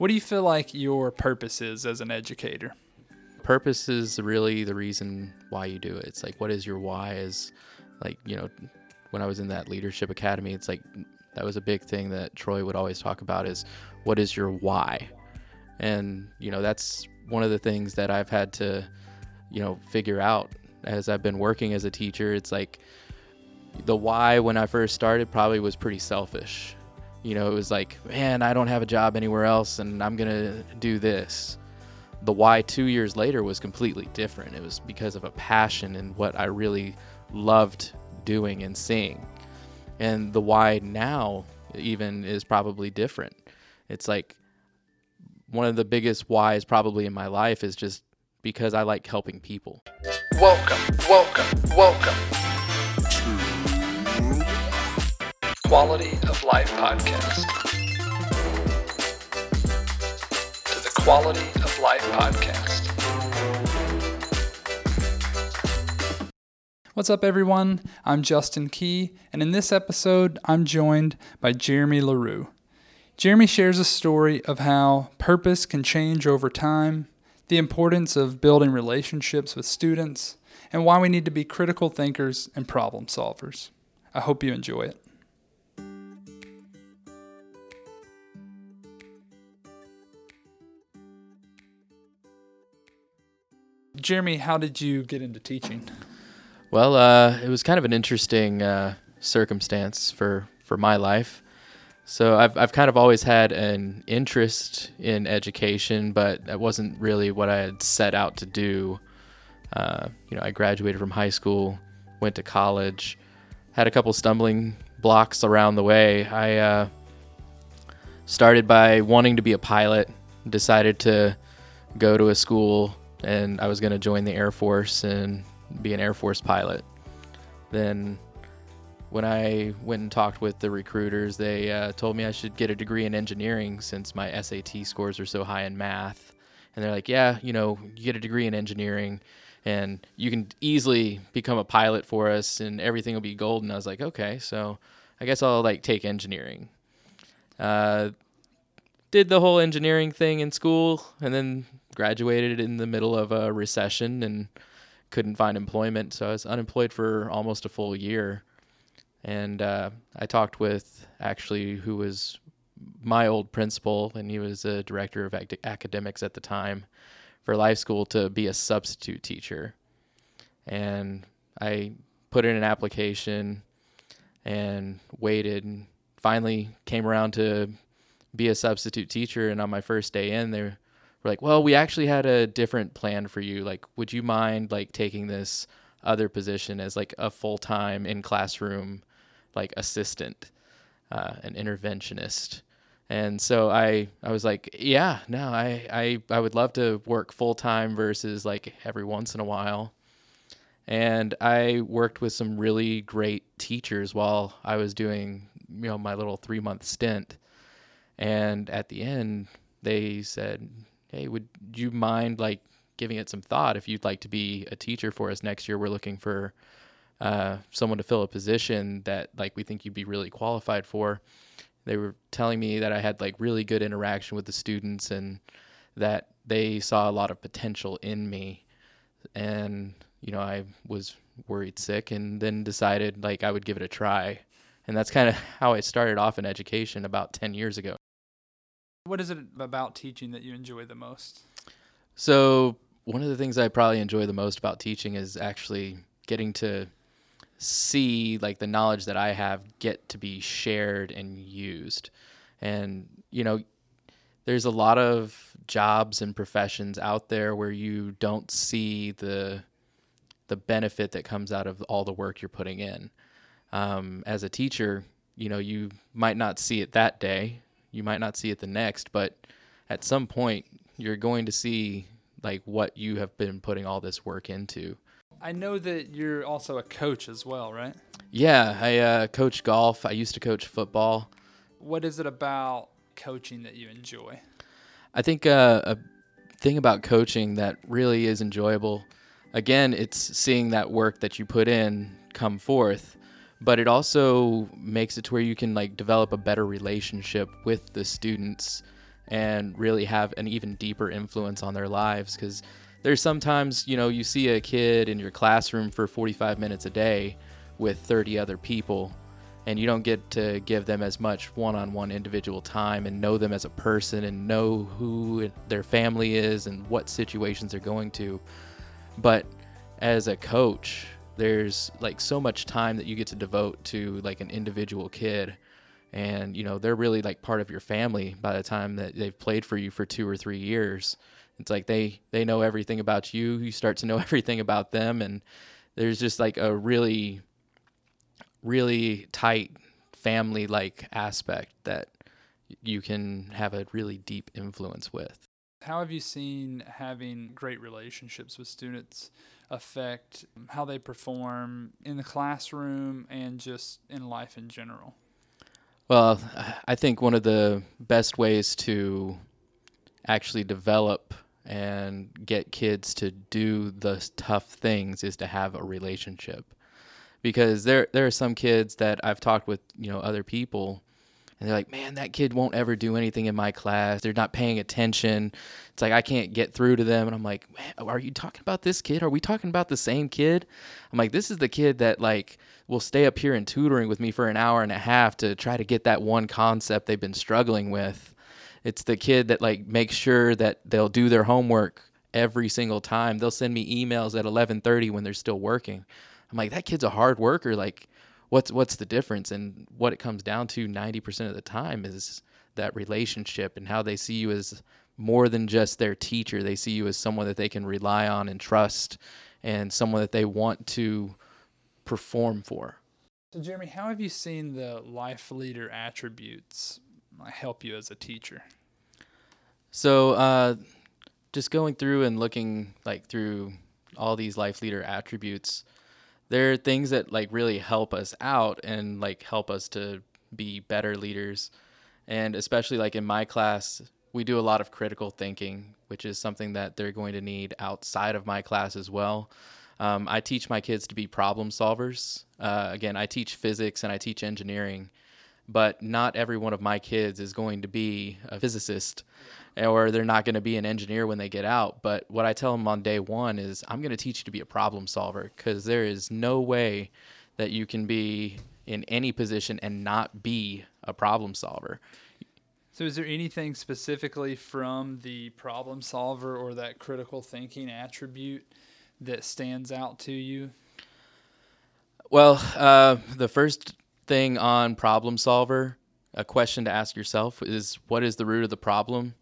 What do you feel like your purpose is as an educator? Purpose is really the reason why you do it. It's like, what is your why? Is like, you know, when I was in that leadership academy, it's like that was a big thing that Troy would always talk about is what is your why? And, you know, that's one of the things that I've had to, you know, figure out as I've been working as a teacher. It's like the why when I first started probably was pretty selfish. You know, it was like, man, I don't have a job anywhere else and I'm going to do this. The why two years later was completely different. It was because of a passion and what I really loved doing and seeing. And the why now, even, is probably different. It's like one of the biggest whys probably in my life is just because I like helping people. Welcome, welcome, welcome Quality of Life Podcast. To the Quality of Life Podcast. What's up, everyone? I'm Justin Key, and in this episode, I'm joined by Jeremy LaRue. Jeremy shares a story of how purpose can change over time, the importance of building relationships with students, and why we need to be critical thinkers and problem solvers. I hope you enjoy it. Jeremy, how did you get into teaching? Well, uh, it was kind of an interesting uh, circumstance for, for my life. So I've I've kind of always had an interest in education, but that wasn't really what I had set out to do. Uh, you know, I graduated from high school, went to college, had a couple stumbling blocks around the way. I uh, started by wanting to be a pilot, decided to go to a school, and I was going to join the Air Force and be an Air Force pilot. Then, when I went and talked with the recruiters, they uh, told me I should get a degree in engineering since my SAT scores are so high in math. And they're like, yeah, you know, you get a degree in engineering and you can easily become a pilot for us and everything will be golden. I was like, okay, so I guess I'll like take engineering. Uh, did the whole engineering thing in school and then graduated in the middle of a recession and couldn't find employment. So I was unemployed for almost a full year. And uh, I talked with actually who was my old principal, and he was a director of ac- academics at the time for life school to be a substitute teacher. And I put in an application and waited and finally came around to be a substitute teacher. And on my first day in, they were like, well, we actually had a different plan for you. Like, would you mind like taking this other position as like a full time in classroom like assistant, uh, an interventionist. And so I, I was like, yeah, no, I, I, I would love to work full time versus like every once in a while. And I worked with some really great teachers while I was doing, you know, my little three month stint. And at the end, they said, hey, would you mind like giving it some thought if you'd like to be a teacher for us next year? We're looking for uh, someone to fill a position that like we think you'd be really qualified for. They were telling me that I had like really good interaction with the students and that they saw a lot of potential in me. And you know, I was worried sick and then decided like I would give it a try. And that's kind of how I started off in education about 10 years ago. What is it about teaching that you enjoy the most? So, one of the things I probably enjoy the most about teaching is actually getting to see like the knowledge that I have get to be shared and used. And you know, there's a lot of jobs and professions out there where you don't see the the benefit that comes out of all the work you're putting in. Um, as a teacher, you know, you might not see it that day, you might not see it the next, but at some point, you're going to see like what you have been putting all this work into. I know that you're also a coach as well, right? Yeah, I uh, coach golf. I used to coach football. What is it about coaching that you enjoy? I think uh, a thing about coaching that really is enjoyable, again, it's seeing that work that you put in come forth, but it also makes it to where you can like develop a better relationship with the students and really have an even deeper influence on their lives. Because there's sometimes you know you see a kid in your classroom for 45 minutes a day with 30 other people and you don't get to give them as much one-on-one individual time and know them as a person and know who their family is and what situations they're going to. But as a coach there's like so much time that you get to devote to like an individual kid. And you know they're really like part of your family by the time that they've played for you for 2 or 3 years. It's like they they know everything about you. You start to know everything about them. And there's just like a really really tight family like aspect that you can have a really deep influence with. How have you seen having great relationships with students affect how they perform in the classroom and just in life in general? Well, I think one of the best ways to actually develop and get kids to do the tough things is to have a relationship. Because there there are some kids that I've talked with, you know, other people and they're like, "Man, that kid won't ever do anything in my class. They're not paying attention. It's like I can't get through to them." And I'm like, "Are you talking about this kid? Are we talking about the same kid?" I'm like, "This is the kid that like will stay up here and tutoring with me for an hour and a half to try to get that one concept they've been struggling with." It's the kid that like makes sure that they'll do their homework every single time. They'll send me emails at 11:30 when they're still working. I'm like, "That kid's a hard worker. Like what's what's the difference? And what it comes down to 90% of the time is that relationship and how they see you as more than just their teacher. They see you as someone that they can rely on and trust and someone that they want to perform for. So, Jeremy, how have you seen the life leader attributes help you as a teacher? so uh, just going through and looking like through all these life leader attributes there are things that like really help us out and like help us to be better leaders. And especially like in my class we do a lot of critical thinking which is something that they're going to need outside of my class as well. Um, i teach my kids to be problem solvers. Uh, again i teach physics and i teach engineering but not every one of my kids is going to be a physicist or they're not going to be an engineer when they get out. But what I tell them on day one is I'm going to teach you to be a problem solver because there is no way that you can be in any position and not be a problem solver. So, is there anything specifically from the problem solver or that critical thinking attribute that stands out to you? Well, uh, the first thing on problem solver, a question to ask yourself is what is the root of the problem?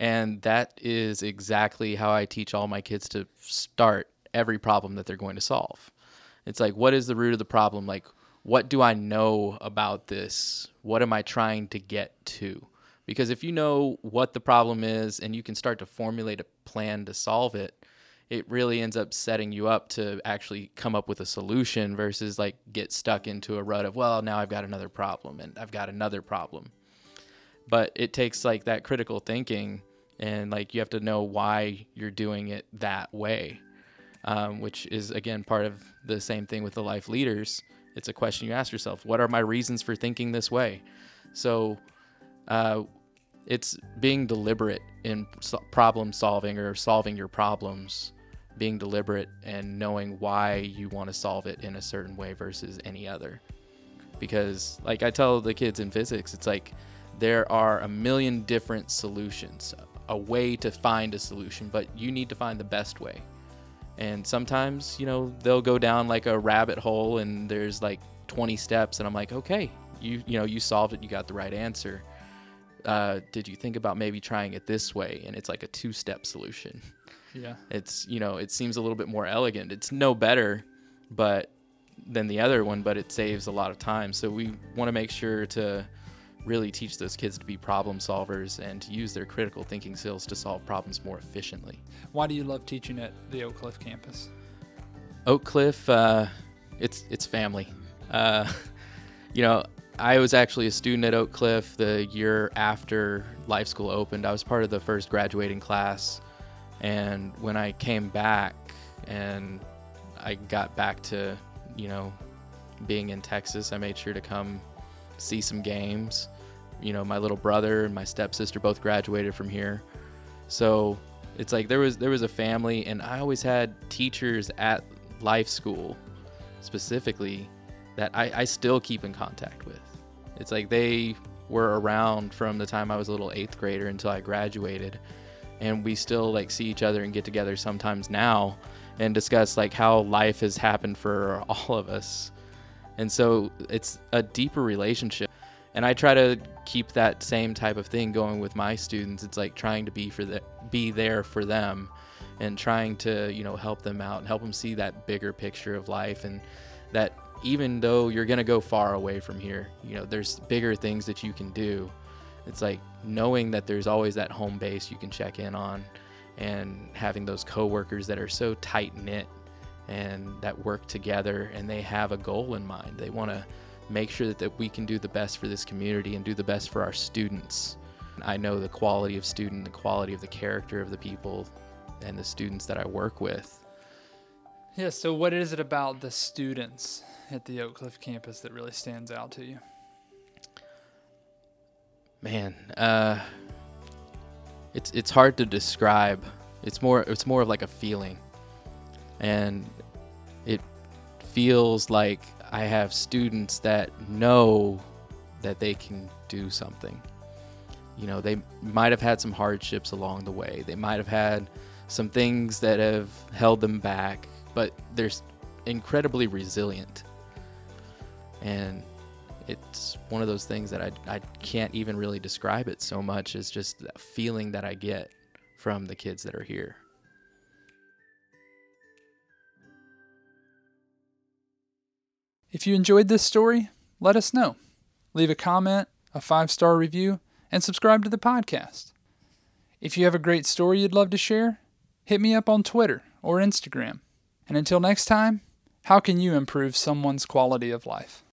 And that is exactly how I teach all my kids to start every problem that they're going to solve. It's like, what is the root of the problem? Like, what do I know about this? What am I trying to get to? Because if you know what the problem is and you can start to formulate a plan to solve it, it really ends up setting you up to actually come up with a solution versus like get stuck into a rut of, well, now I've got another problem and I've got another problem. But it takes like that critical thinking and like you have to know why you're doing it that way, um, which is again part of the same thing with the life leaders. It's a question you ask yourself: What are my reasons for thinking this way? So, uh, it's being deliberate in problem solving or solving your problems, being deliberate and knowing why you want to solve it in a certain way versus any other. Because, like I tell the kids in physics, it's like there are a million different solutions, a way to find a solution, but you need to find the best way. And sometimes, you know, they'll go down like a rabbit hole and there's like 20 steps and I'm like, "Okay, you you know, you solved it, you got the right answer." Uh, did you think about maybe trying it this way? And it's like a two-step solution. Yeah. It's, you know, it seems a little bit more elegant. It's no better, but than the other one, but it saves a lot of time. So we want to make sure to really teach those kids to be problem solvers and to use their critical thinking skills to solve problems more efficiently. Why do you love teaching at the Oak Cliff campus? Oak Cliff, uh, it's it's family. Uh, you know, I was actually a student at Oak Cliff the year after Life School opened. I was part of the first graduating class, and when I came back and I got back to, you know, being in Texas, I made sure to come see some games. you know, my little brother and my stepsister both graduated from here. So it's like there was there was a family and I always had teachers at life school specifically that I, I still keep in contact with. It's like they were around from the time I was a little eighth grader until I graduated. And we still like see each other and get together sometimes now and discuss like how life has happened for all of us. And so it's a deeper relationship. And I try to keep that same type of thing going with my students. It's like trying to be for the be there for them and trying to, you know, help them out and help them see that bigger picture of life and that even though you're going to go far away from here, you know, there's bigger things that you can do. It's like knowing that there's always that home base you can check in on and having those coworkers that are so tight knit and that work together and they have a goal in mind. They want to make sure that, that we can do the best for this community and do the best for our students. I know the quality of student, the quality of the character of the people and the students that I work with. Yeah, so what is it about the students at the Oak Cliff campus that really stands out to you? Man, uh, it's it's hard to describe. It's more it's more of like a feeling, and it feels like I have students that know that they can do something. You know, they might have had some hardships along the way. They might have had some things that have held them back, but they're incredibly resilient. And it's one of those things that I, I can't even really describe it so much as just that feeling that I get from the kids that are here. If you enjoyed this story, let us know. Leave a comment, a five star review, and subscribe to the podcast. If you have a great story you'd love to share, hit me up on Twitter or Instagram. And until next time, how can you improve someone's quality of life?